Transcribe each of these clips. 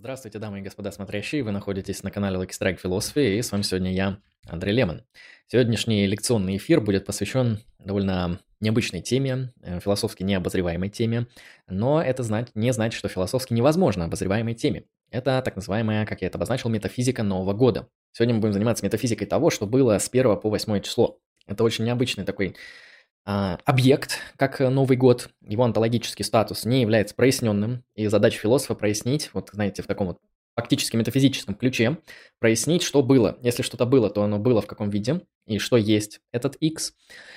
Здравствуйте, дамы и господа смотрящие. Вы находитесь на канале Lucky Strike Philosophy, и с вами сегодня я, Андрей Лемон. Сегодняшний лекционный эфир будет посвящен довольно необычной теме, э, философски необозреваемой теме, но это знать, не значит, что философски невозможно обозреваемой теме. Это так называемая, как я это обозначил, метафизика Нового года. Сегодня мы будем заниматься метафизикой того, что было с 1 по 8 число. Это очень необычный такой объект, как Новый год, его онтологический статус не является проясненным, и задача философа прояснить, вот знаете, в таком вот фактически метафизическом ключе, прояснить, что было. Если что-то было, то оно было в каком виде, и что есть этот x,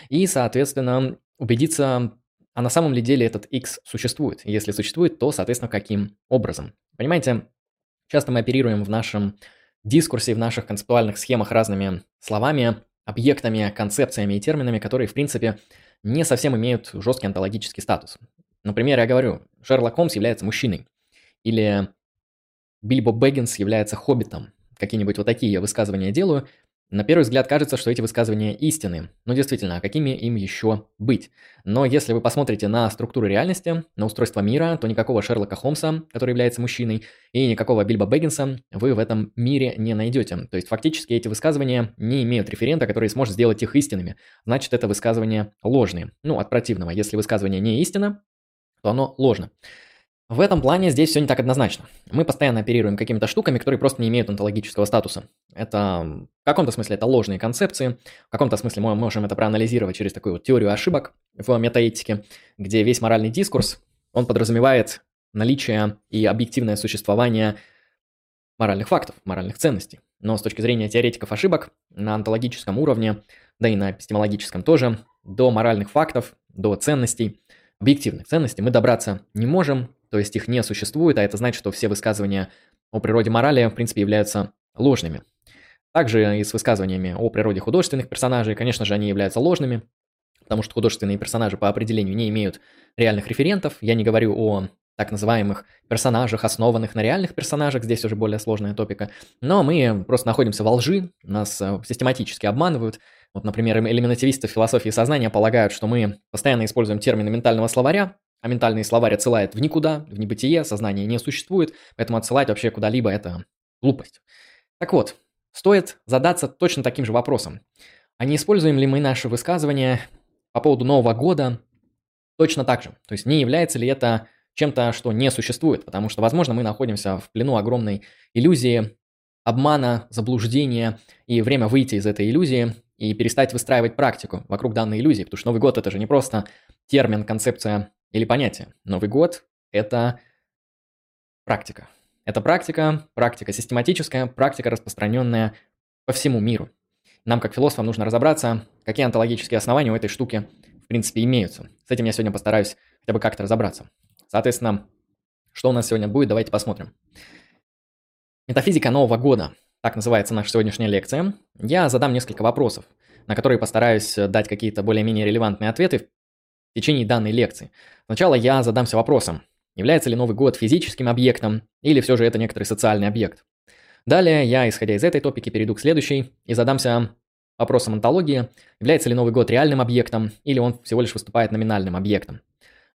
и, соответственно, убедиться, а на самом ли деле этот x существует. Если существует, то, соответственно, каким образом. Понимаете, часто мы оперируем в нашем дискурсе, в наших концептуальных схемах разными словами, объектами, концепциями и терминами, которые, в принципе, не совсем имеют жесткий онтологический статус. Например, я говорю, Шерлок Холмс является мужчиной. Или Бильбо Бэггинс является хоббитом. Какие-нибудь вот такие высказывания делаю, на первый взгляд кажется, что эти высказывания истины. Но действительно, а какими им еще быть? Но если вы посмотрите на структуру реальности, на устройство мира, то никакого Шерлока Холмса, который является мужчиной, и никакого Бильбо Бэггинса вы в этом мире не найдете. То есть фактически эти высказывания не имеют референта, который сможет сделать их истинными. Значит, это высказывания ложные. Ну, от противного. Если высказывание не истина, то оно ложно. В этом плане здесь все не так однозначно. Мы постоянно оперируем какими-то штуками, которые просто не имеют онтологического статуса. Это в каком-то смысле это ложные концепции, в каком-то смысле мы можем это проанализировать через такую вот теорию ошибок в метаэтике, где весь моральный дискурс, он подразумевает наличие и объективное существование моральных фактов, моральных ценностей. Но с точки зрения теоретиков ошибок на онтологическом уровне, да и на эпистемологическом тоже, до моральных фактов, до ценностей, объективных ценностей мы добраться не можем, то есть их не существует, а это значит, что все высказывания о природе морали, в принципе, являются ложными. Также и с высказываниями о природе художественных персонажей, конечно же, они являются ложными, потому что художественные персонажи по определению не имеют реальных референтов. Я не говорю о так называемых персонажах, основанных на реальных персонажах, здесь уже более сложная топика. Но мы просто находимся во лжи, нас э, систематически обманывают. Вот, например, элементативисты в философии сознания полагают, что мы постоянно используем термины ментального словаря, а ментальный словарь отсылает в никуда, в небытие, сознание не существует, поэтому отсылать вообще куда-либо – это глупость. Так вот, стоит задаться точно таким же вопросом. А не используем ли мы наши высказывания по поводу Нового года точно так же? То есть не является ли это чем-то, что не существует? Потому что, возможно, мы находимся в плену огромной иллюзии, обмана, заблуждения, и время выйти из этой иллюзии и перестать выстраивать практику вокруг данной иллюзии, потому что Новый год – это же не просто термин, концепция или понятие. Новый год – это практика. Это практика, практика систематическая, практика, распространенная по всему миру. Нам, как философам, нужно разобраться, какие онтологические основания у этой штуки, в принципе, имеются. С этим я сегодня постараюсь хотя бы как-то разобраться. Соответственно, что у нас сегодня будет, давайте посмотрим. Метафизика Нового года. Так называется наша сегодняшняя лекция. Я задам несколько вопросов, на которые постараюсь дать какие-то более-менее релевантные ответы в течение данной лекции. Сначала я задамся вопросом, является ли Новый год физическим объектом или все же это некоторый социальный объект. Далее я, исходя из этой топики, перейду к следующей и задамся вопросом онтологии, является ли Новый год реальным объектом или он всего лишь выступает номинальным объектом.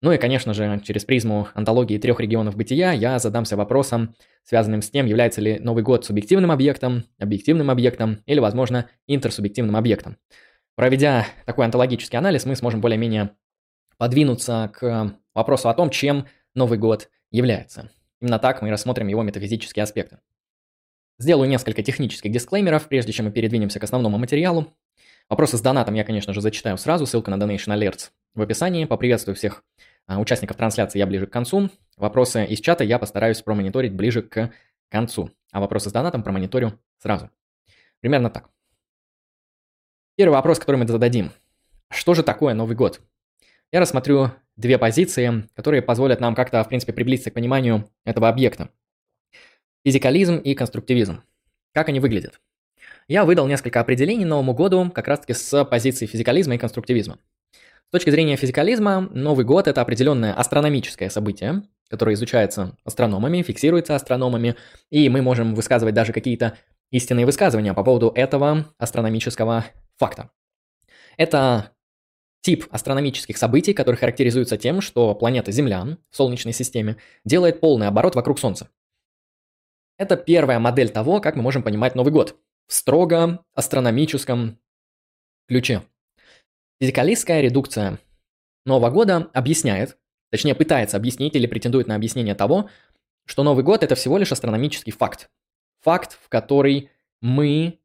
Ну и, конечно же, через призму антологии трех регионов бытия я задамся вопросом, связанным с тем, является ли Новый год субъективным объектом, объективным объектом или, возможно, интерсубъективным объектом. Проведя такой антологический анализ, мы сможем более-менее подвинуться к вопросу о том, чем Новый год является. Именно так мы рассмотрим его метафизические аспекты. Сделаю несколько технических дисклеймеров, прежде чем мы передвинемся к основному материалу. Вопросы с донатом я, конечно же, зачитаю сразу, ссылка на Donation Alerts в описании. Поприветствую всех а, участников трансляции я ближе к концу. Вопросы из чата я постараюсь промониторить ближе к концу, а вопросы с донатом промониторю сразу. Примерно так. Первый вопрос, который мы зададим. Что же такое Новый год? Я рассмотрю две позиции, которые позволят нам как-то, в принципе, приблизиться к пониманию этого объекта. Физикализм и конструктивизм. Как они выглядят? Я выдал несколько определений Новому году как раз-таки с позиции физикализма и конструктивизма. С точки зрения физикализма, Новый год – это определенное астрономическое событие, которое изучается астрономами, фиксируется астрономами, и мы можем высказывать даже какие-то истинные высказывания по поводу этого астрономического факта. Это тип астрономических событий, который характеризуется тем, что планета Земля в Солнечной системе делает полный оборот вокруг Солнца. Это первая модель того, как мы можем понимать Новый год в строго астрономическом ключе. Физикалистская редукция Нового года объясняет, точнее пытается объяснить или претендует на объяснение того, что Новый год это всего лишь астрономический факт. Факт, в который мы,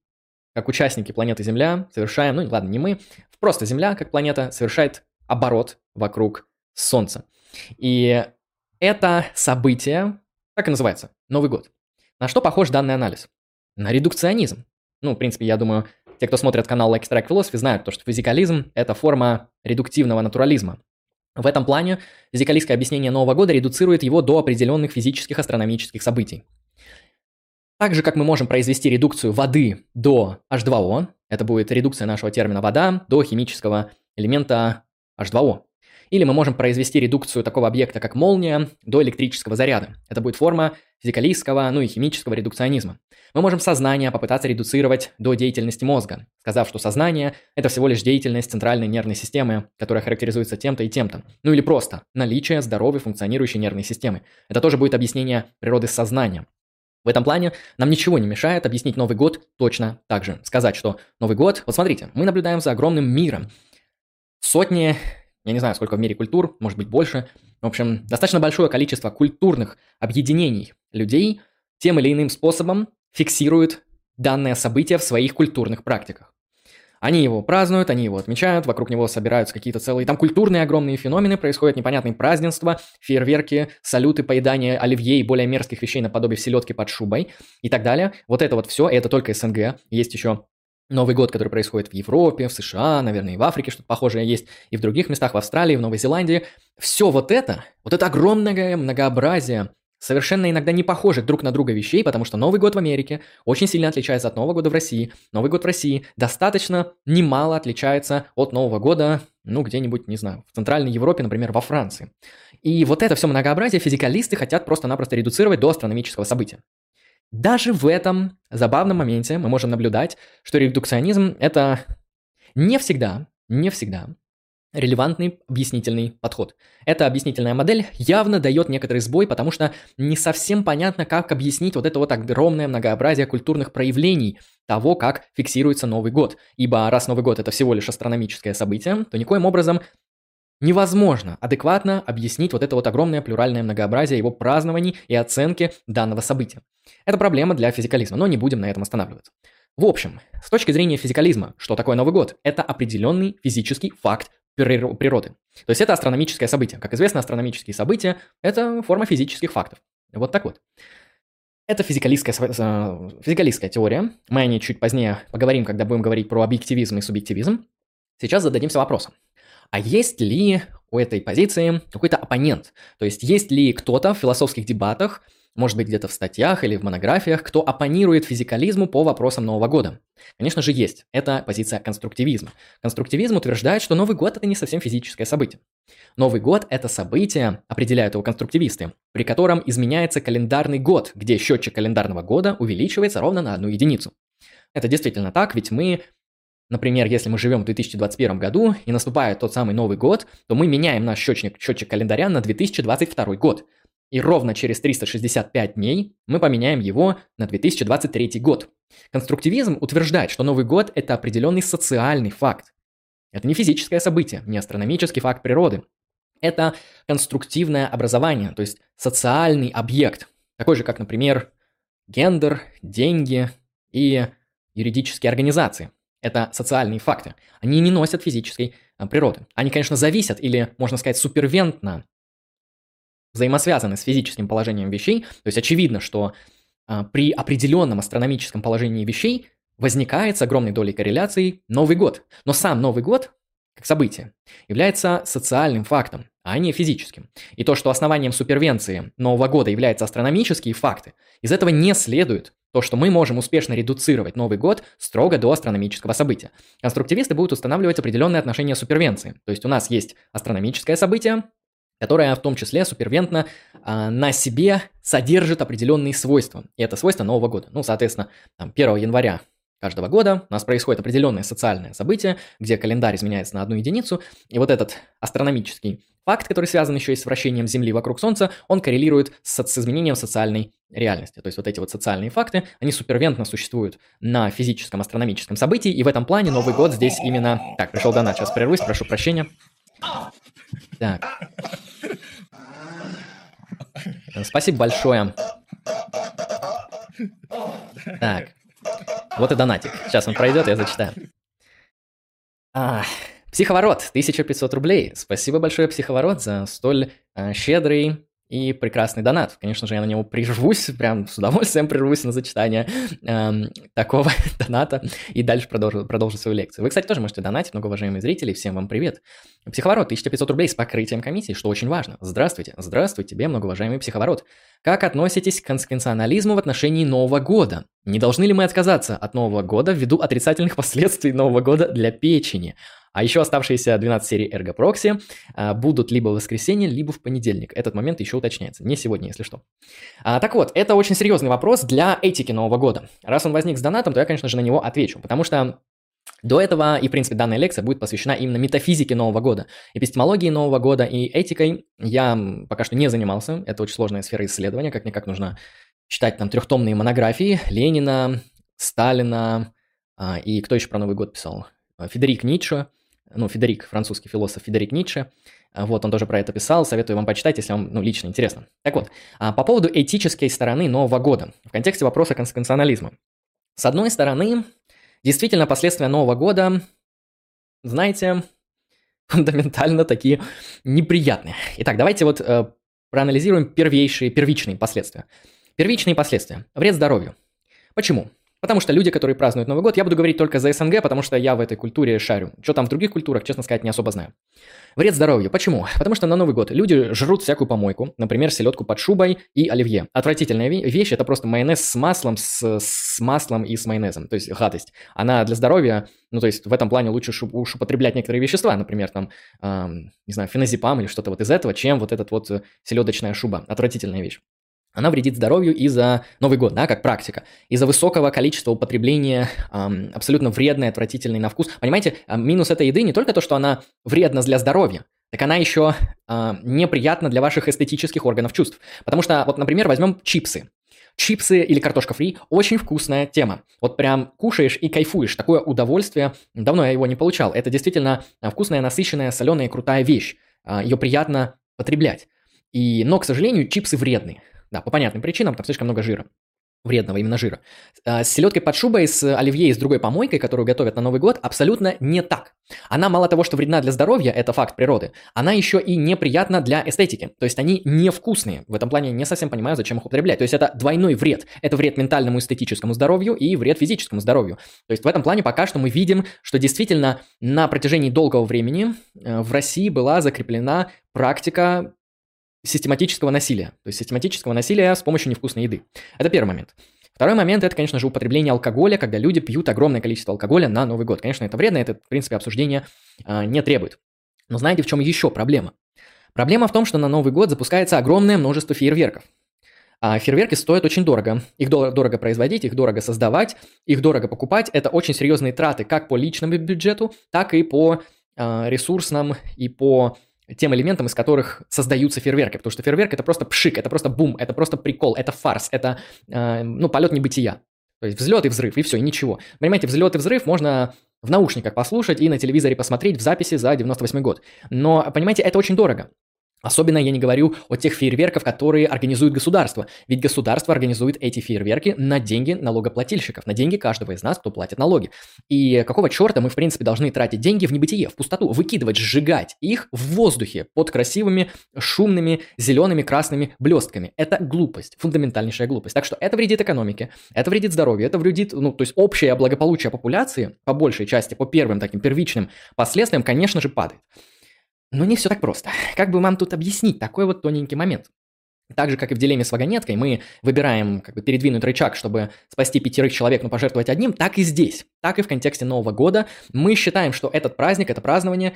как участники планеты Земля, совершаем, ну ладно, не мы, просто Земля, как планета, совершает оборот вокруг Солнца. И это событие, так и называется, Новый год. На что похож данный анализ? На редукционизм. Ну, в принципе, я думаю, те, кто смотрит канал Like Strike Philosophy, знают то, что физикализм – это форма редуктивного натурализма. В этом плане физикалистское объяснение Нового года редуцирует его до определенных физических астрономических событий. Так же, как мы можем произвести редукцию воды до H2O, это будет редукция нашего термина вода до химического элемента H2O. Или мы можем произвести редукцию такого объекта, как молния, до электрического заряда. Это будет форма физикалистского, ну и химического редукционизма. Мы можем сознание попытаться редуцировать до деятельности мозга, сказав, что сознание – это всего лишь деятельность центральной нервной системы, которая характеризуется тем-то и тем-то. Ну или просто наличие здоровой функционирующей нервной системы. Это тоже будет объяснение природы сознания. В этом плане нам ничего не мешает объяснить Новый год точно так же. Сказать, что Новый год, вот смотрите, мы наблюдаем за огромным миром. Сотни я не знаю, сколько в мире культур, может быть больше. В общем, достаточно большое количество культурных объединений людей тем или иным способом фиксируют данное событие в своих культурных практиках. Они его празднуют, они его отмечают, вокруг него собираются какие-то целые там культурные огромные феномены, происходят непонятные празднества, фейерверки, салюты, поедание оливье и более мерзких вещей наподобие селедки под шубой и так далее. Вот это вот все, и это только СНГ. Есть еще Новый год, который происходит в Европе, в США, наверное, и в Африке что-то похожее есть, и в других местах, в Австралии, в Новой Зеландии. Все вот это, вот это огромное многообразие совершенно иногда не похожих друг на друга вещей, потому что Новый год в Америке очень сильно отличается от Нового года в России. Новый год в России достаточно немало отличается от Нового года, ну, где-нибудь, не знаю, в Центральной Европе, например, во Франции. И вот это все многообразие физикалисты хотят просто-напросто редуцировать до астрономического события. Даже в этом забавном моменте мы можем наблюдать, что редукционизм – это не всегда, не всегда релевантный объяснительный подход. Эта объяснительная модель явно дает некоторый сбой, потому что не совсем понятно, как объяснить вот это вот огромное многообразие культурных проявлений того, как фиксируется Новый год. Ибо раз Новый год это всего лишь астрономическое событие, то никоим образом невозможно адекватно объяснить вот это вот огромное плюральное многообразие его празднований и оценки данного события. Это проблема для физикализма, но не будем на этом останавливаться. В общем, с точки зрения физикализма, что такое Новый год? Это определенный физический факт природы. То есть это астрономическое событие. Как известно, астрономические события – это форма физических фактов. Вот так вот. Это физикалистская, физикалистская теория. Мы о ней чуть позднее поговорим, когда будем говорить про объективизм и субъективизм. Сейчас зададимся вопросом. А есть ли у этой позиции какой-то оппонент? То есть есть ли кто-то в философских дебатах, может быть, где-то в статьях или в монографиях, кто оппонирует физикализму по вопросам Нового года. Конечно же, есть. Это позиция конструктивизма. Конструктивизм утверждает, что Новый год – это не совсем физическое событие. Новый год – это событие, определяют его конструктивисты, при котором изменяется календарный год, где счетчик календарного года увеличивается ровно на одну единицу. Это действительно так, ведь мы Например, если мы живем в 2021 году и наступает тот самый Новый год, то мы меняем наш счетчик, счетчик календаря на 2022 год. И ровно через 365 дней мы поменяем его на 2023 год. Конструктивизм утверждает, что Новый год – это определенный социальный факт. Это не физическое событие, не астрономический факт природы. Это конструктивное образование, то есть социальный объект, такой же, как, например, гендер, деньги и юридические организации. Это социальные факты. Они не носят физической а, природы. Они, конечно, зависят или, можно сказать, супервентно взаимосвязаны с физическим положением вещей. То есть очевидно, что а, при определенном астрономическом положении вещей возникает с огромной долей корреляции Новый год. Но сам Новый год, как событие, является социальным фактом, а не физическим. И то, что основанием супервенции Нового года являются астрономические факты, из этого не следует то, что мы можем успешно редуцировать Новый год строго до астрономического события. Конструктивисты будут устанавливать определенные отношения супервенции. То есть у нас есть астрономическое событие, которая в том числе супервентно а, на себе содержит определенные свойства. И это свойства Нового года. Ну, соответственно, там, 1 января каждого года у нас происходит определенное социальное событие, где календарь изменяется на одну единицу, и вот этот астрономический факт, который связан еще и с вращением Земли вокруг Солнца, он коррелирует с, с изменением социальной реальности. То есть вот эти вот социальные факты, они супервентно существуют на физическом, астрономическом событии, и в этом плане Новый год здесь именно... Так, пришел донат, сейчас прервусь, прошу прощения. Так. Спасибо большое. Так. Вот и донатик. Сейчас он пройдет, я зачитаю. А, Психоворот, 1500 рублей. Спасибо большое, Психоворот, за столь а, щедрый и прекрасный донат. Конечно же, я на него прервусь, прям с удовольствием прервусь на зачитание э, такого доната и дальше продолжу, продолжу свою лекцию. Вы, кстати, тоже можете донатить, многоуважаемые зрители, всем вам привет. Психоворот, 1500 рублей с покрытием комиссии, что очень важно. Здравствуйте, здравствуй тебе, многоуважаемый Психоворот. Как относитесь к конвенционализму в отношении Нового года? Не должны ли мы отказаться от Нового года ввиду отрицательных последствий Нового года для печени? А еще оставшиеся 12 серий Ergo Proxy а, будут либо в воскресенье, либо в понедельник. Этот момент еще уточняется. Не сегодня, если что. А, так вот, это очень серьезный вопрос для этики Нового года. Раз он возник с донатом, то я, конечно же, на него отвечу. Потому что до этого, и, в принципе, данная лекция будет посвящена именно метафизике Нового года. Эпистемологии Нового года и этикой я пока что не занимался. Это очень сложная сфера исследования. Как-никак нужно читать там трехтомные монографии Ленина, Сталина, а, и кто еще про Новый год писал? Федерик Ницше ну, Федерик, французский философ Федерик Ницше, а, вот, он тоже про это писал, советую вам почитать, если вам, ну, лично интересно. Так вот, а, по поводу этической стороны Нового года, в контексте вопроса конституционализма. С одной стороны, действительно, последствия Нового года, знаете, фундаментально такие неприятные. Итак, давайте вот э, проанализируем первейшие, первичные последствия. Первичные последствия. Вред здоровью. Почему? Потому что люди, которые празднуют Новый год, я буду говорить только за СНГ, потому что я в этой культуре шарю. Что там в других культурах, честно сказать, не особо знаю. Вред здоровью. Почему? Потому что на Новый год люди жрут всякую помойку, например, селедку под шубой и оливье. Отвратительная вещь, это просто майонез с маслом, с, с маслом и с майонезом, то есть гадость. Она для здоровья, ну то есть в этом плане лучше уж употреблять некоторые вещества, например, там, эм, не знаю, феназепам или что-то вот из этого, чем вот этот вот селедочная шуба. Отвратительная вещь она вредит здоровью из-за Новый год, да, как практика, из-за высокого количества употребления эм, абсолютно вредной, отвратительной на вкус. Понимаете, э, минус этой еды не только то, что она вредна для здоровья, так она еще э, неприятна для ваших эстетических органов чувств. Потому что, вот, например, возьмем чипсы. Чипсы или картошка фри – очень вкусная тема. Вот прям кушаешь и кайфуешь. Такое удовольствие. Давно я его не получал. Это действительно вкусная, насыщенная, соленая, крутая вещь. Ее приятно потреблять. И, но, к сожалению, чипсы вредны. Да, по понятным причинам, там слишком много жира вредного именно жира. А, с селедкой под шубой, с оливье и с другой помойкой, которую готовят на Новый год, абсолютно не так. Она мало того, что вредна для здоровья, это факт природы, она еще и неприятна для эстетики. То есть они невкусные. В этом плане не совсем понимаю, зачем их употреблять. То есть это двойной вред. Это вред ментальному эстетическому здоровью и вред физическому здоровью. То есть в этом плане пока что мы видим, что действительно на протяжении долгого времени э, в России была закреплена практика систематического насилия. То есть систематического насилия с помощью невкусной еды. Это первый момент. Второй момент – это, конечно же, употребление алкоголя, когда люди пьют огромное количество алкоголя на Новый год. Конечно, это вредно, это, в принципе, обсуждение э, не требует. Но знаете, в чем еще проблема? Проблема в том, что на Новый год запускается огромное множество фейерверков. А фейерверки стоят очень дорого. Их дорого производить, их дорого создавать, их дорого покупать. Это очень серьезные траты как по личному бюджету, так и по э, ресурсным и по тем элементам, из которых создаются фейерверки, потому что фейерверк это просто пшик, это просто бум, это просто прикол, это фарс, это, э, ну, полет небытия. То есть взлет и взрыв, и все, и ничего. Понимаете, взлет и взрыв можно в наушниках послушать и на телевизоре посмотреть в записи за 98 год. Но, понимаете, это очень дорого. Особенно я не говорю о тех фейерверках, которые организует государство. Ведь государство организует эти фейерверки на деньги налогоплательщиков, на деньги каждого из нас, кто платит налоги. И какого черта мы, в принципе, должны тратить деньги в небытие, в пустоту, выкидывать, сжигать их в воздухе под красивыми, шумными, зелеными, красными блестками. Это глупость, фундаментальнейшая глупость. Так что это вредит экономике, это вредит здоровью, это вредит, ну, то есть общее благополучие популяции, по большей части, по первым таким первичным последствиям, конечно же, падает. Но не все так просто. Как бы вам тут объяснить такой вот тоненький момент? Так же, как и в дилемме с вагонеткой, мы выбираем как бы передвинуть рычаг, чтобы спасти пятерых человек, но пожертвовать одним, так и здесь. Так и в контексте Нового года. Мы считаем, что этот праздник, это празднование,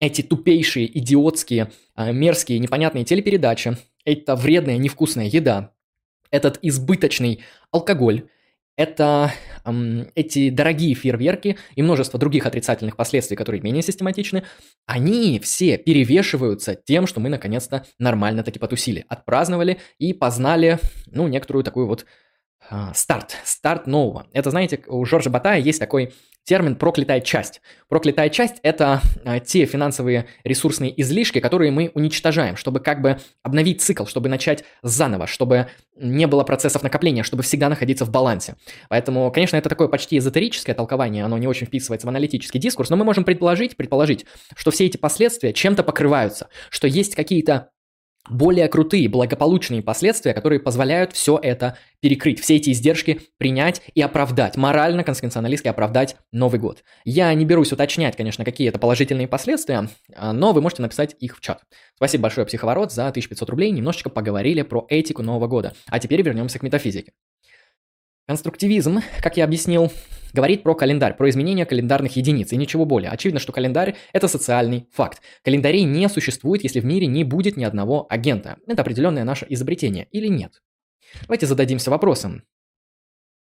эти тупейшие, идиотские, а, мерзкие, непонятные телепередачи, эта вредная, невкусная еда, этот избыточный алкоголь, это эм, эти дорогие фейерверки и множество других отрицательных последствий, которые менее систематичны, они все перевешиваются тем, что мы наконец-то нормально таки потусили, отпраздновали и познали, ну, некоторую такую вот э, старт, старт нового. Это, знаете, у Жоржа Батая есть такой термин «проклятая часть». Проклятая часть – это а, те финансовые ресурсные излишки, которые мы уничтожаем, чтобы как бы обновить цикл, чтобы начать заново, чтобы не было процессов накопления, чтобы всегда находиться в балансе. Поэтому, конечно, это такое почти эзотерическое толкование, оно не очень вписывается в аналитический дискурс, но мы можем предположить, предположить, что все эти последствия чем-то покрываются, что есть какие-то более крутые, благополучные последствия, которые позволяют все это перекрыть, все эти издержки принять и оправдать, морально, конституционалистски оправдать Новый год. Я не берусь уточнять, конечно, какие это положительные последствия, а, но вы можете написать их в чат. Спасибо большое, Психоворот, за 1500 рублей. Немножечко поговорили про этику Нового года. А теперь вернемся к метафизике. Конструктивизм, как я объяснил, говорит про календарь, про изменение календарных единиц и ничего более. Очевидно, что календарь – это социальный факт. Календарей не существует, если в мире не будет ни одного агента. Это определенное наше изобретение или нет? Давайте зададимся вопросом.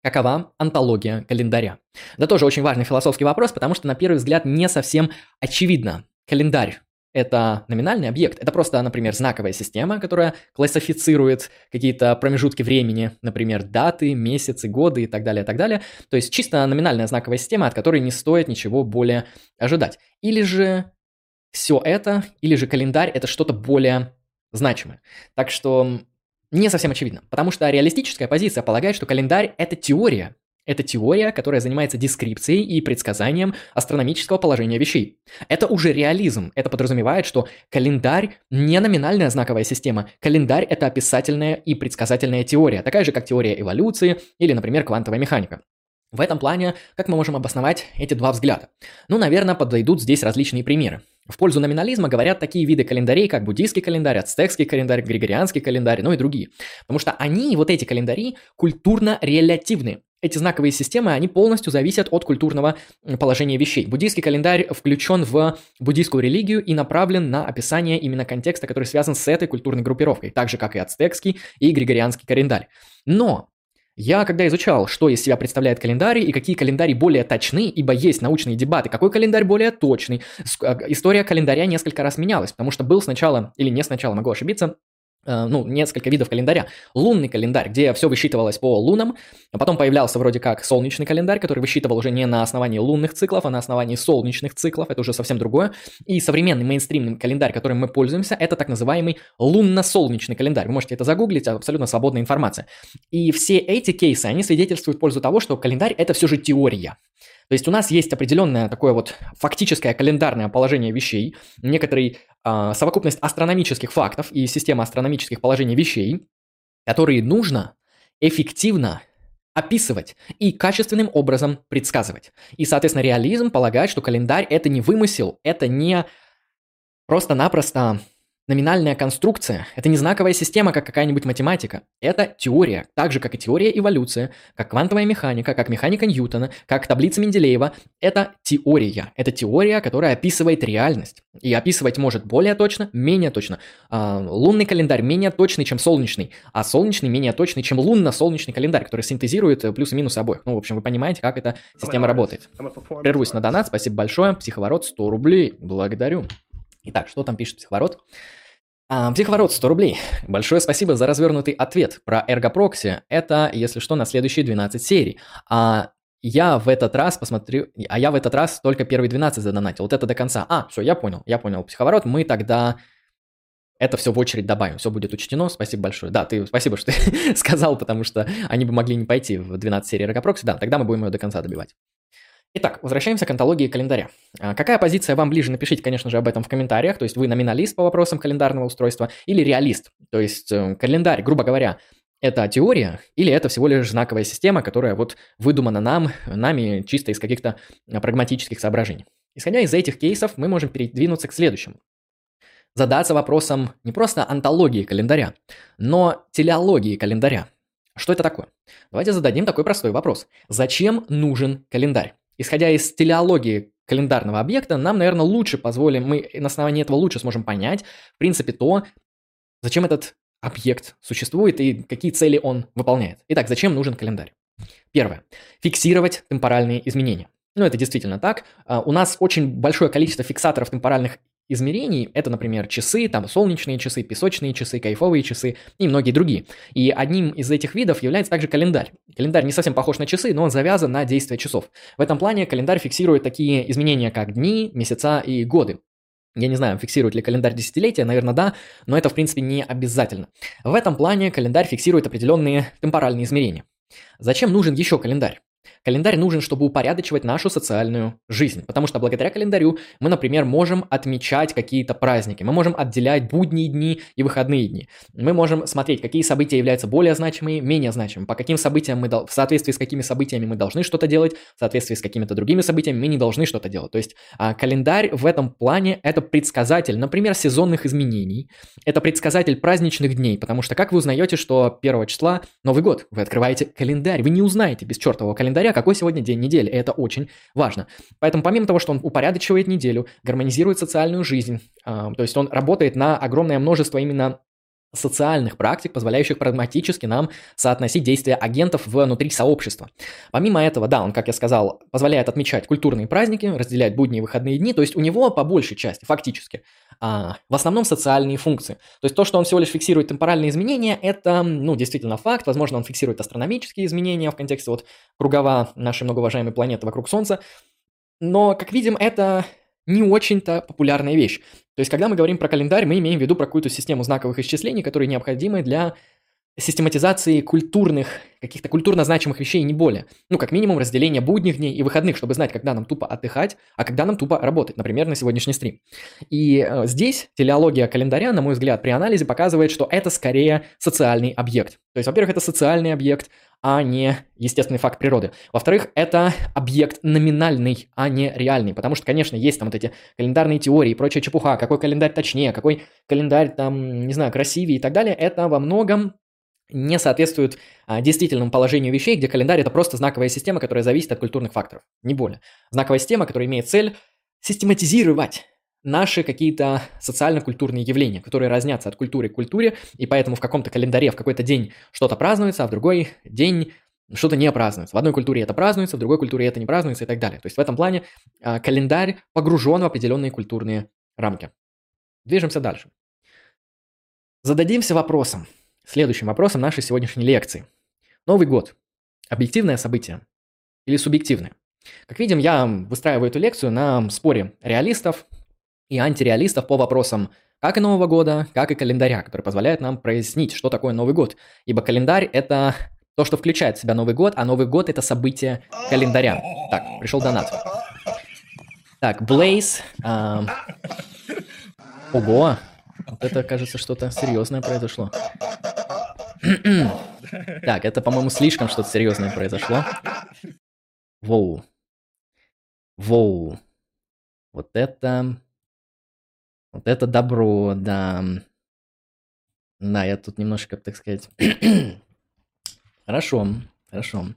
Какова антология календаря? Это тоже очень важный философский вопрос, потому что на первый взгляд не совсем очевидно. Календарь это номинальный объект. Это просто, например, знаковая система, которая классифицирует какие-то промежутки времени, например, даты, месяцы, годы и так далее, и так далее. То есть чисто номинальная знаковая система, от которой не стоит ничего более ожидать. Или же все это, или же календарь – это что-то более значимое. Так что не совсем очевидно, потому что реалистическая позиция полагает, что календарь – это теория, это теория, которая занимается дескрипцией и предсказанием астрономического положения вещей. Это уже реализм. Это подразумевает, что календарь не номинальная знаковая система. Календарь – это описательная и предсказательная теория, такая же, как теория эволюции или, например, квантовая механика. В этом плане, как мы можем обосновать эти два взгляда? Ну, наверное, подойдут здесь различные примеры. В пользу номинализма говорят такие виды календарей, как буддийский календарь, ацтекский календарь, григорианский календарь, ну и другие. Потому что они, вот эти календари, культурно-релятивны эти знаковые системы, они полностью зависят от культурного положения вещей. Буддийский календарь включен в буддийскую религию и направлен на описание именно контекста, который связан с этой культурной группировкой, так же, как и ацтекский и григорианский календарь. Но я, когда изучал, что из себя представляет календарь и какие календари более точны, ибо есть научные дебаты, какой календарь более точный, а, история календаря несколько раз менялась, потому что был сначала, или не сначала, могу ошибиться, Э, ну, несколько видов календаря. Лунный календарь, где все высчитывалось по лунам, а потом появлялся вроде как солнечный календарь, который высчитывал уже не на основании лунных циклов, а на основании солнечных циклов, это уже совсем другое. И современный мейнстримный календарь, которым мы пользуемся, это так называемый лунно-солнечный календарь. Вы можете это загуглить, абсолютно свободная информация. И все эти кейсы, они свидетельствуют в пользу того, что календарь это все же теория. То есть у нас есть определенное такое вот фактическое календарное положение вещей, некоторый э, совокупность астрономических фактов и система астрономических положений вещей, которые нужно эффективно описывать и качественным образом предсказывать. И, соответственно, реализм полагает, что календарь это не вымысел, это не просто-напросто Номинальная конструкция – это не знаковая система, как какая-нибудь математика. Это теория, так же, как и теория эволюции, как квантовая механика, как механика Ньютона, как таблица Менделеева. Это теория. Это теория, которая описывает реальность. И описывать может более точно, менее точно. А, лунный календарь менее точный, чем солнечный, а солнечный менее точный, чем лунно-солнечный календарь, который синтезирует э, плюс и минус обоих. Ну, в общем, вы понимаете, как эта система работает. Прервусь на донат, спасибо большое. Психоворот 100 рублей. Благодарю. Итак, что там пишет психоворот? А, психоворот 100 рублей. Большое спасибо за развернутый ответ про эргопрокси. Это, если что, на следующие 12 серий. А я в этот раз посмотрю, а я в этот раз только первые 12 задонатил. Вот это до конца. А, все, я понял, я понял. Психоворот, мы тогда это все в очередь добавим, все будет учтено, спасибо большое. Да, ты спасибо, что ты сказал, потому что они бы могли не пойти в 12 серий Рогопрокси, да, тогда мы будем ее до конца добивать. Итак, возвращаемся к антологии календаря. А, какая позиция вам ближе? Напишите, конечно же, об этом в комментариях. То есть вы номиналист по вопросам календарного устройства или реалист. То есть э, календарь, грубо говоря, это теория или это всего лишь знаковая система, которая вот выдумана нам, нами чисто из каких-то а, прагматических соображений. Исходя из этих кейсов, мы можем передвинуться к следующему. Задаться вопросом не просто антологии календаря, но телеологии календаря. Что это такое? Давайте зададим такой простой вопрос. Зачем нужен календарь? Исходя из телеологии календарного объекта, нам, наверное, лучше позволим, мы на основании этого лучше сможем понять, в принципе, то, зачем этот объект существует и какие цели он выполняет. Итак, зачем нужен календарь? Первое. Фиксировать темпоральные изменения. Ну, это действительно так. А, у нас очень большое количество фиксаторов темпоральных измерений. Это, например, часы, там солнечные часы, песочные часы, кайфовые часы и многие другие. И одним из этих видов является также календарь. Календарь не совсем похож на часы, но он завязан на действие часов. В этом плане календарь фиксирует такие изменения, как дни, месяца и годы. Я не знаю, фиксирует ли календарь десятилетия, наверное, да, но это, в принципе, не обязательно. В этом плане календарь фиксирует определенные темпоральные измерения. Зачем нужен еще календарь? Календарь нужен, чтобы упорядочивать нашу социальную жизнь, потому что благодаря календарю мы, например, можем отмечать какие-то праздники, мы можем отделять будние дни и выходные дни, мы можем смотреть, какие события являются более значимыми, менее значимыми, по каким событиям мы, в соответствии с какими событиями мы должны что-то делать, в соответствии с какими-то другими событиями мы не должны что-то делать. То есть а, календарь в этом плане это предсказатель, например, сезонных изменений, это предсказатель праздничных дней, потому что как вы узнаете, что 1 числа Новый год? Вы открываете календарь, вы не узнаете без чертового календаря, какой сегодня день недели. И это очень важно. Поэтому помимо того, что он упорядочивает неделю, гармонизирует социальную жизнь, э, то есть он работает на огромное множество именно социальных практик, позволяющих прагматически нам соотносить действия агентов внутри сообщества. Помимо этого, да, он, как я сказал, позволяет отмечать культурные праздники, разделять будние и выходные дни, то есть у него по большей части, фактически, а, в основном социальные функции. То есть то, что он всего лишь фиксирует темпоральные изменения, это, ну, действительно факт. Возможно, он фиксирует астрономические изменения в контексте вот кругова нашей многоуважаемой планеты вокруг Солнца. Но, как видим, это не очень-то популярная вещь. То есть, когда мы говорим про календарь, мы имеем в виду про какую-то систему знаковых исчислений, которые необходимы для систематизации культурных, каких-то культурно значимых вещей, не более. Ну, как минимум, разделение будних дней и выходных, чтобы знать, когда нам тупо отдыхать, а когда нам тупо работать, например, на сегодняшний стрим. И э, здесь телеология календаря, на мой взгляд, при анализе показывает, что это скорее социальный объект. То есть, во-первых, это социальный объект, а не естественный факт природы. Во-вторых, это объект номинальный, а не реальный, потому что, конечно, есть там вот эти календарные теории и прочая чепуха, какой календарь точнее, какой календарь там, не знаю, красивее и так далее, это во многом не соответствует а, действительному положению вещей, где календарь это просто знаковая система, которая зависит от культурных факторов, не более. Знаковая система, которая имеет цель систематизировать наши какие-то социально-культурные явления, которые разнятся от культуры к культуре, и поэтому в каком-то календаре в какой-то день что-то празднуется, а в другой день что-то не празднуется. В одной культуре это празднуется, в другой культуре это не празднуется и так далее. То есть в этом плане э, календарь погружен в определенные культурные рамки. Движемся дальше. Зададимся вопросом, следующим вопросом нашей сегодняшней лекции. Новый год. Объективное событие или субъективное? Как видим, я выстраиваю эту лекцию на споре реалистов и антиреалистов по вопросам как и Нового года, как и календаря, который позволяет нам прояснить, что такое Новый год. Ибо календарь – это то, что включает в себя Новый год, а Новый год – это событие календаря. Так, пришел донат. Так, Blaze. А... Ого, вот это, кажется, что-то серьезное произошло. так, это, по-моему, слишком что-то серьезное произошло. Воу. Воу. Вот это... Вот это добро, да. Да, я тут немножко, так сказать... хорошо, хорошо.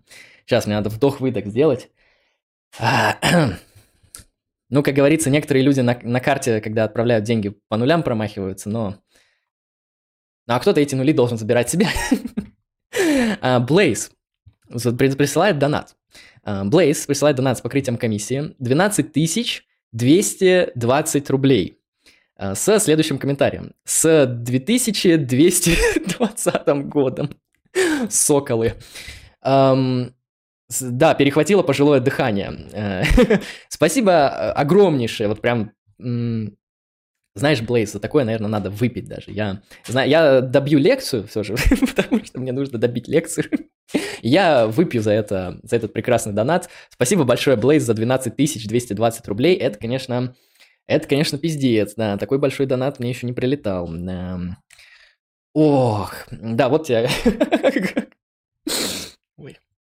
Сейчас мне надо вдох-выдох сделать. ну, как говорится, некоторые люди на, на карте, когда отправляют деньги, по нулям промахиваются, но... Ну, а кто-то эти нули должен забирать себе. Блейз присылает донат. Блейз присылает донат с покрытием комиссии 12 220 рублей. Э, с следующим комментарием. С 2220 годом. Соколы. Да, перехватило пожилое дыхание. Э, спасибо э, огромнейшее, вот прям... Знаешь, Блейз, за такое, наверное, надо выпить даже. Я, знаю, я добью лекцию все же, потому что мне нужно добить лекцию. Я выпью за это, за этот прекрасный донат. Спасибо большое, Блейз, за 12 220 рублей. Это, конечно, это, конечно, пиздец, да. Такой большой донат мне еще не прилетал. Ох, да, вот тебе.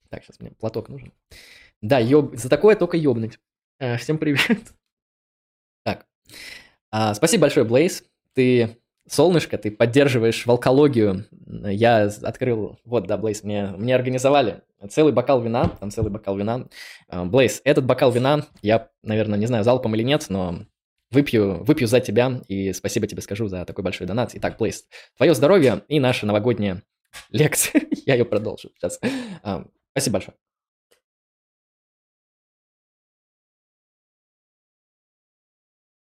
Так, сейчас мне платок нужен. Да, ёб... за такое только ёбнуть. А, всем привет. Так, а, спасибо большое, Блейз. Ты солнышко, ты поддерживаешь волкологию. Я открыл, вот, да, Блейз, мне, мне организовали целый бокал вина, там целый бокал вина. А, Блейз, этот бокал вина, я, наверное, не знаю, залпом или нет, но Выпью, выпью за тебя и спасибо тебе скажу за такой большой донат. Итак, Плейс, твое здоровье и наша новогодняя лекция. Я ее продолжу сейчас. Спасибо большое.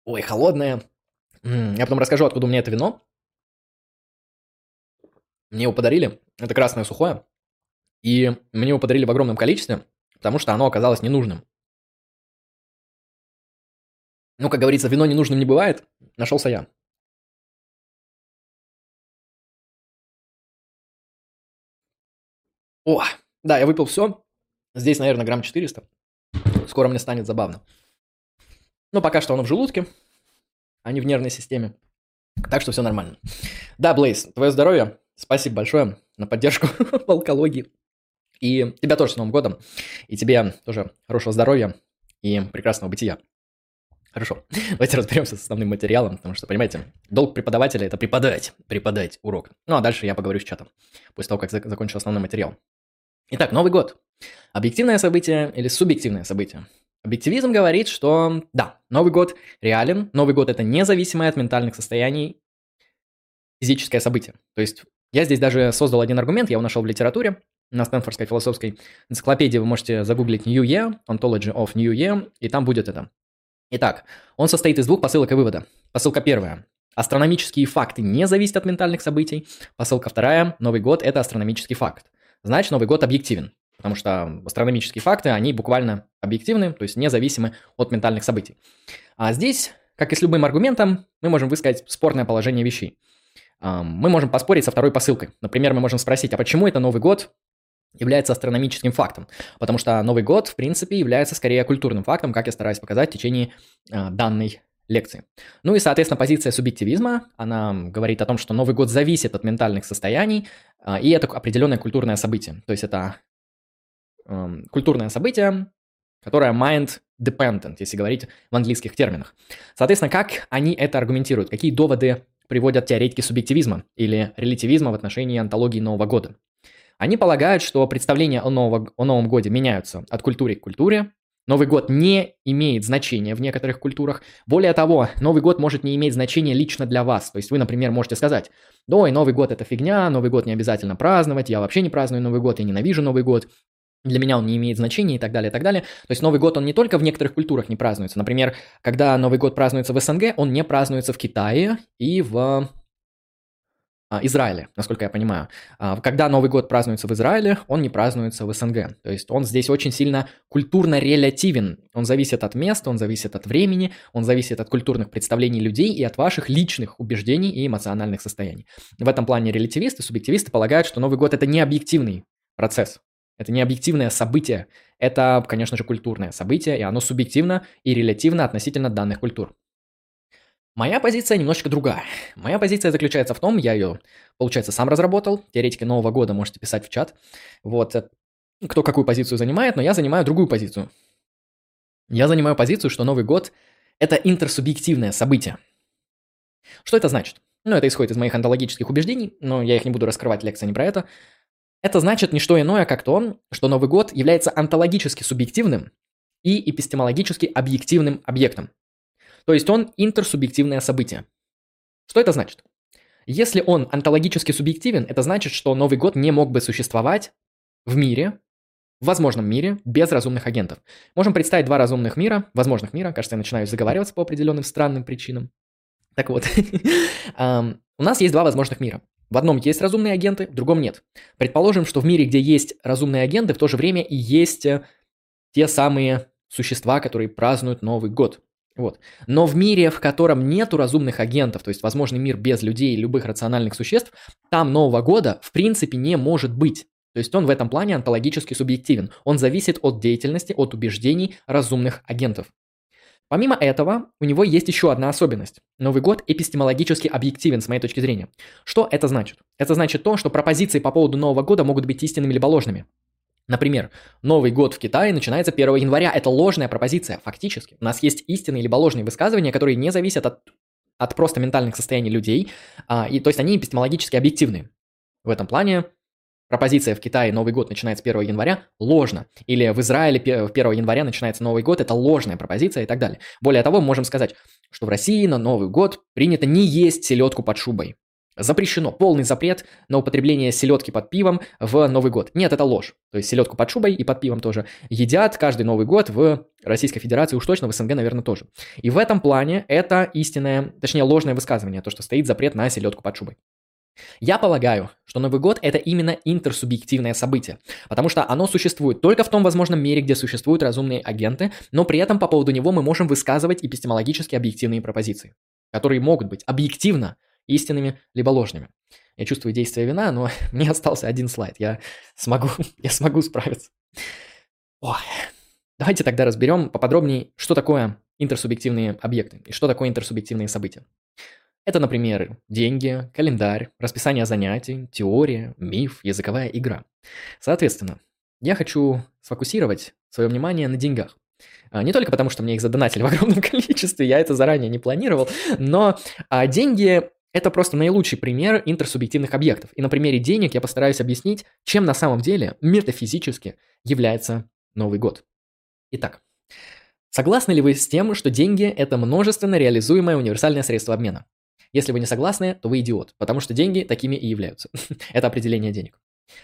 Ой, холодное. Я потом расскажу, откуда у меня это вино. Мне его подарили. Это красное сухое. И мне его подарили в огромном количестве, потому что оно оказалось ненужным. Ну, как говорится, вино ненужным не бывает. Нашелся я. О, да, я выпил все. Здесь, наверное, грамм 400. Скоро мне станет забавно. Но пока что оно в желудке, а не в нервной системе. Так что все нормально. Да, Блейз, твое здоровье. Спасибо большое на поддержку в алкологии. И тебя тоже с Новым годом. И тебе тоже хорошего здоровья и прекрасного бытия. Хорошо, давайте разберемся с основным материалом, потому что, понимаете, долг преподавателя – это преподать, преподать урок. Ну, а дальше я поговорю с чатом, после того, как закончу основной материал. Итак, Новый год. Объективное событие или субъективное событие? Объективизм говорит, что да, Новый год реален, Новый год – это независимое от ментальных состояний физическое событие. То есть я здесь даже создал один аргумент, я его нашел в литературе, на Стэнфордской философской энциклопедии вы можете загуглить New Year, Ontology of New Year, и там будет это. Итак, он состоит из двух посылок и вывода. Посылка первая. Астрономические факты не зависят от ментальных событий. Посылка вторая. Новый год – это астрономический факт. Значит, Новый год объективен. Потому что астрономические факты, они буквально объективны, то есть независимы от ментальных событий. А здесь, как и с любым аргументом, мы можем высказать спорное положение вещей. Мы можем поспорить со второй посылкой. Например, мы можем спросить, а почему это Новый год является астрономическим фактом, потому что Новый год, в принципе, является скорее культурным фактом, как я стараюсь показать в течение э, данной лекции. Ну и, соответственно, позиция субъективизма, она говорит о том, что Новый год зависит от ментальных состояний, э, и это определенное культурное событие. То есть это э, культурное событие, которое mind dependent, если говорить в английских терминах. Соответственно, как они это аргументируют, какие доводы приводят теоретики субъективизма или релятивизма в отношении антологии Нового года. Они полагают, что представления о, нового, о Новом Годе меняются от культуры к культуре. Новый год не имеет значения в некоторых культурах. Более того, Новый год может не иметь значения лично для вас. То есть вы, например, можете сказать, ой, Новый год это фигня, Новый год не обязательно праздновать, я вообще не праздную Новый год, я ненавижу Новый год, для меня он не имеет значения и так далее, и так далее. То есть Новый год, он не только в некоторых культурах не празднуется. Например, когда Новый год празднуется в СНГ, он не празднуется в Китае и в а, Израиле, насколько я понимаю. А, когда Новый год празднуется в Израиле, он не празднуется в СНГ. То есть он здесь очень сильно культурно релятивен. Он зависит от места, он зависит от времени, он зависит от культурных представлений людей и от ваших личных убеждений и эмоциональных состояний. В этом плане релятивисты, субъективисты полагают, что Новый год это не объективный процесс. Это не объективное событие, это, конечно же, культурное событие, и оно субъективно и релятивно относительно данных культур. Моя позиция немножечко другая. Моя позиция заключается в том, я ее, получается, сам разработал. Теоретики Нового года можете писать в чат. Вот, э, кто какую позицию занимает, но я занимаю другую позицию. Я занимаю позицию, что Новый год – это интерсубъективное событие. Что это значит? Ну, это исходит из моих онтологических убеждений, но я их не буду раскрывать, лекция не про это. Это значит не что иное, как то, что Новый год является онтологически субъективным и эпистемологически объективным объектом. То есть он интерсубъективное событие. Что это значит? Если он онтологически субъективен, это значит, что Новый год не мог бы существовать в мире, в возможном мире, без разумных агентов. Можем представить два разумных мира, возможных мира, кажется, я начинаю заговариваться по определенным странным причинам. Так вот, у нас есть два возможных мира. В одном есть разумные агенты, в другом нет. Предположим, что в мире, где есть разумные агенты, в то же время и есть э, те самые существа, которые празднуют Новый год. Вот. Но в мире, в котором нету разумных агентов, то есть возможный мир без людей и любых рациональных существ, там Нового года в принципе не может быть. То есть он в этом плане онтологически субъективен. Он зависит от деятельности, от убеждений разумных агентов. Помимо этого, у него есть еще одна особенность. Новый год эпистемологически объективен с моей точки зрения. Что это значит? Это значит то, что пропозиции по поводу Нового года могут быть истинными либо ложными. Например, Новый год в Китае начинается 1 января. Это ложная пропозиция, фактически. У нас есть истинные либо ложные высказывания, которые не зависят от, от просто ментальных состояний людей, а, и, то есть они эпистемологически объективны. В этом плане пропозиция в Китае Новый год начинается 1 января ложно. Или в Израиле 1 января начинается Новый год, это ложная пропозиция и так далее. Более того, можем сказать, что в России на Новый год принято не есть селедку под шубой. Запрещено, полный запрет на употребление селедки под пивом в Новый год. Нет, это ложь. То есть селедку под шубой и под пивом тоже едят каждый Новый год в Российской Федерации, уж точно в СНГ, наверное, тоже. И в этом плане это истинное, точнее ложное высказывание, то, что стоит запрет на селедку под шубой. Я полагаю, что Новый год – это именно интерсубъективное событие, потому что оно существует только в том возможном мире, где существуют разумные агенты, но при этом по поводу него мы можем высказывать эпистемологически объективные пропозиции, которые могут быть объективно истинными либо ложными. Я чувствую действие вина, но мне остался один слайд. Я смогу, я смогу справиться. Ой. Давайте тогда разберем поподробнее, что такое интерсубъективные объекты и что такое интерсубъективные события. Это, например, деньги, календарь, расписание занятий, теория, миф, языковая игра. Соответственно, я хочу сфокусировать свое внимание на деньгах. А, не только потому, что мне их задонатили в огромном количестве, я это заранее не планировал, но а, деньги это просто наилучший пример интерсубъективных объектов. И на примере денег я постараюсь объяснить, чем на самом деле метафизически является Новый год. Итак, согласны ли вы с тем, что деньги – это множественно реализуемое универсальное средство обмена? Если вы не согласны, то вы идиот, потому что деньги такими и являются. это определение денег.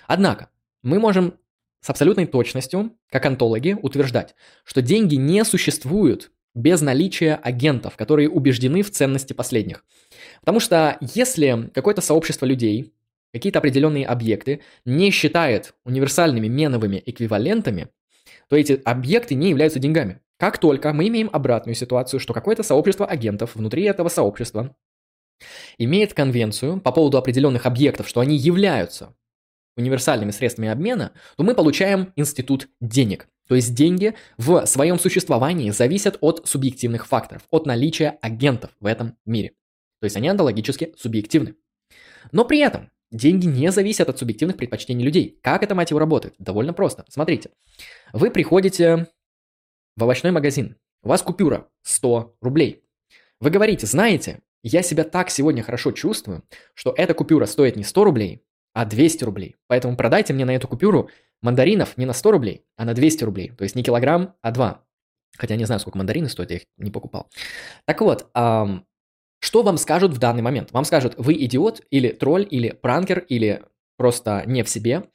Однако, мы можем с абсолютной точностью, как антологи, утверждать, что деньги не существуют без наличия агентов, которые убеждены в ценности последних. Потому что если какое-то сообщество людей, какие-то определенные объекты не считает универсальными меновыми эквивалентами, то эти объекты не являются деньгами. Как только мы имеем обратную ситуацию, что какое-то сообщество агентов внутри этого сообщества имеет конвенцию по поводу определенных объектов, что они являются универсальными средствами обмена, то мы получаем институт денег. То есть деньги в своем существовании зависят от субъективных факторов, от наличия агентов в этом мире. То есть они онтологически субъективны. Но при этом деньги не зависят от субъективных предпочтений людей. Как это, мать его, работает? Довольно просто. Смотрите. Вы приходите в овощной магазин. У вас купюра 100 рублей. Вы говорите, знаете, я себя так сегодня хорошо чувствую, что эта купюра стоит не 100 рублей, а 200 рублей. Поэтому продайте мне на эту купюру мандаринов не на 100 рублей, а на 200 рублей. То есть не килограмм, а два. Хотя не знаю, сколько мандарины стоят, я их не покупал. Так вот, эм, что вам скажут в данный момент? Вам скажут, вы идиот, или тролль, или пранкер, или просто не в себе –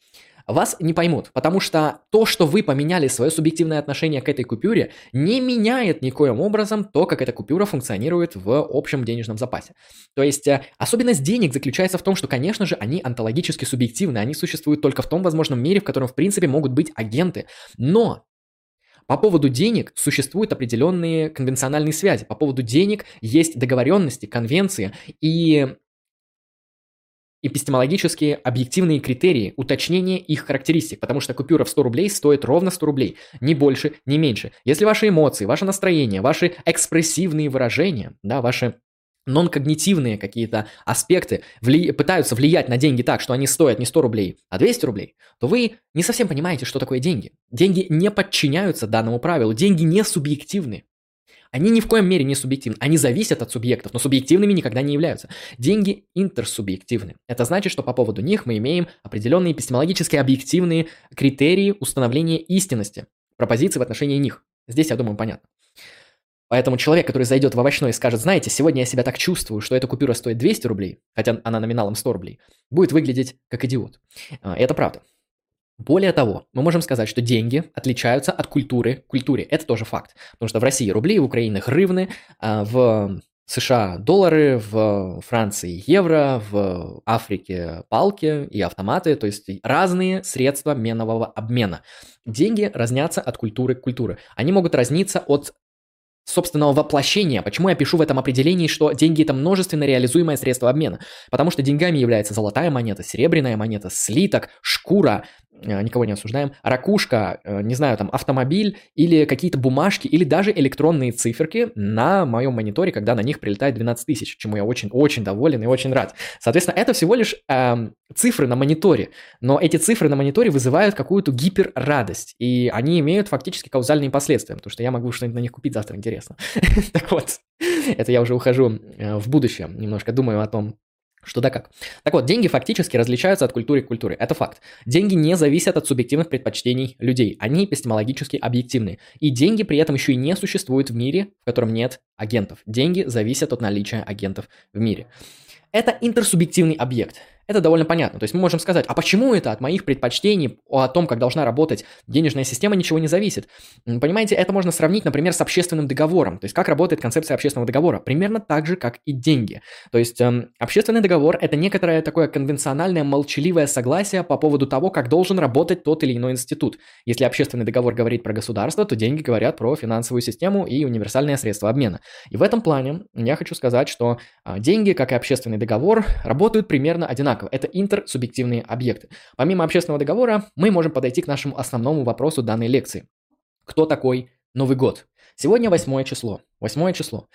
вас не поймут, потому что то, что вы поменяли свое субъективное отношение к этой купюре, не меняет никоим образом то, как эта купюра функционирует в общем денежном запасе. То есть э, особенность денег заключается в том, что, конечно же, они онтологически субъективны, они существуют только в том возможном мире, в котором, в принципе, могут быть агенты. Но по поводу денег существуют определенные конвенциональные связи. По поводу денег есть договоренности, конвенции. И эпистемологические объективные критерии уточнения их характеристик, потому что купюра в 100 рублей стоит ровно 100 рублей, ни больше, ни меньше. Если ваши эмоции, ваше настроение, ваши экспрессивные выражения, да, ваши нон-когнитивные какие-то аспекты вли... пытаются влиять на деньги так, что они стоят не 100 рублей, а 200 рублей, то вы не совсем понимаете, что такое деньги. Деньги не подчиняются данному правилу, деньги не субъективны. Они ни в коем мере не субъективны. Они зависят от субъектов, но субъективными никогда не являются. Деньги интерсубъективны. Это значит, что по поводу них мы имеем определенные эпистемологически объективные критерии установления истинности пропозиции в отношении них. Здесь, я думаю, понятно. Поэтому человек, который зайдет в овощной и скажет, знаете, сегодня я себя так чувствую, что эта купюра стоит 200 рублей, хотя она номиналом 100 рублей, будет выглядеть как идиот. А, это правда. Более того, мы можем сказать, что деньги отличаются от культуры культуре. Это тоже факт. Потому что в России рубли, в Украине гривны, а в США доллары, в Франции евро, в Африке палки и автоматы, то есть разные средства менового обмена. Деньги разнятся от культуры к культуре. Они могут разниться от собственного воплощения. Почему я пишу в этом определении, что деньги это множественно реализуемое средство обмена? Потому что деньгами является золотая монета, серебряная монета, слиток, шкура, Э, никого не осуждаем, ракушка, э, не знаю, там, автомобиль или какие-то бумажки, или даже электронные циферки на моем мониторе, когда на них прилетает 12 тысяч, чему я очень-очень доволен и очень рад. Соответственно, это всего лишь эм, цифры на мониторе, но эти цифры на мониторе вызывают какую-то гиперрадость, и они имеют фактически каузальные последствия, потому что я могу что-нибудь на них купить завтра, интересно. Так вот, это я уже ухожу э, в будущее, немножко думаю о том, что да как. Так вот, деньги фактически различаются от культуры к культуре. Это факт. Деньги не зависят от субъективных предпочтений людей. Они эпистемологически объективны. И деньги при этом еще и не существуют в мире, в котором нет агентов. Деньги зависят от наличия агентов в мире. Это интерсубъективный объект. Это довольно понятно. То есть мы можем сказать, а почему это от моих предпочтений, о том, как должна работать денежная система, ничего не зависит? Понимаете, это можно сравнить, например, с общественным договором. То есть как работает концепция общественного договора? Примерно так же, как и деньги. То есть эм, общественный договор – это некоторое такое конвенциональное молчаливое согласие по поводу того, как должен работать тот или иной институт. Если общественный договор говорит про государство, то деньги говорят про финансовую систему и универсальное средство обмена. И в этом плане я хочу сказать, что э, деньги, как и общественный договор, работают примерно одинаково одинаково. Это интерсубъективные объекты. Помимо общественного договора, мы можем подойти к нашему основному вопросу данной лекции. Кто такой Новый год? Сегодня восьмое число. Восьмое число.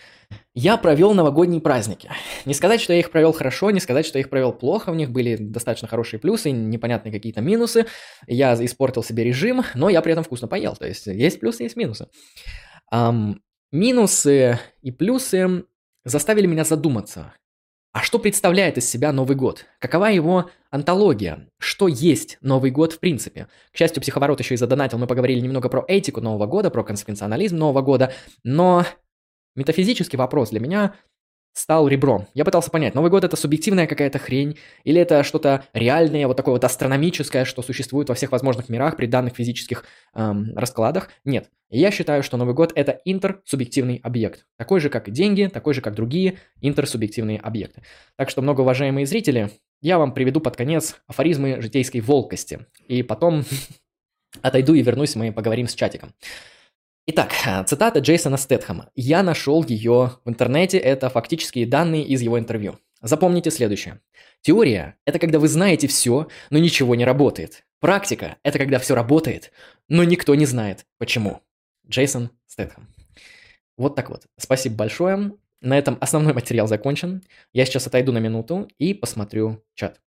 Я провел новогодние праздники. Не сказать, что я их провел хорошо, не сказать, что я их провел плохо. В них были достаточно хорошие плюсы, непонятные какие-то минусы. Я испортил себе режим, но я при этом вкусно поел. То есть есть плюсы, есть минусы. Um, минусы и плюсы заставили меня задуматься, а что представляет из себя Новый год? Какова его антология? Что есть Новый год в принципе? К счастью, психоворот еще и задонатил, мы поговорили немного про этику Нового года, про консеквенционализм Нового года, но метафизический вопрос для меня стал ребром. Я пытался понять, Новый год это субъективная какая-то хрень, или это что-то реальное, вот такое вот астрономическое, что существует во всех возможных мирах при данных физических эм, раскладах. Нет. Я считаю, что Новый год это интерсубъективный объект. Такой же, как и деньги, такой же, как другие интерсубъективные объекты. Так что, многоуважаемые зрители, я вам приведу под конец афоризмы житейской волкости. И потом отойду и вернусь, мы поговорим с чатиком. Итак, э, цитата Джейсона Стэтхэма. Я нашел ее в интернете, это фактические данные из его интервью. Запомните следующее. Теория – это когда вы знаете все, но ничего не работает. Практика – это когда все работает, но никто не знает почему. Джейсон Стэтхэм. Вот так вот. Спасибо большое. На этом основной материал закончен. Я сейчас отойду на минуту и посмотрю чат.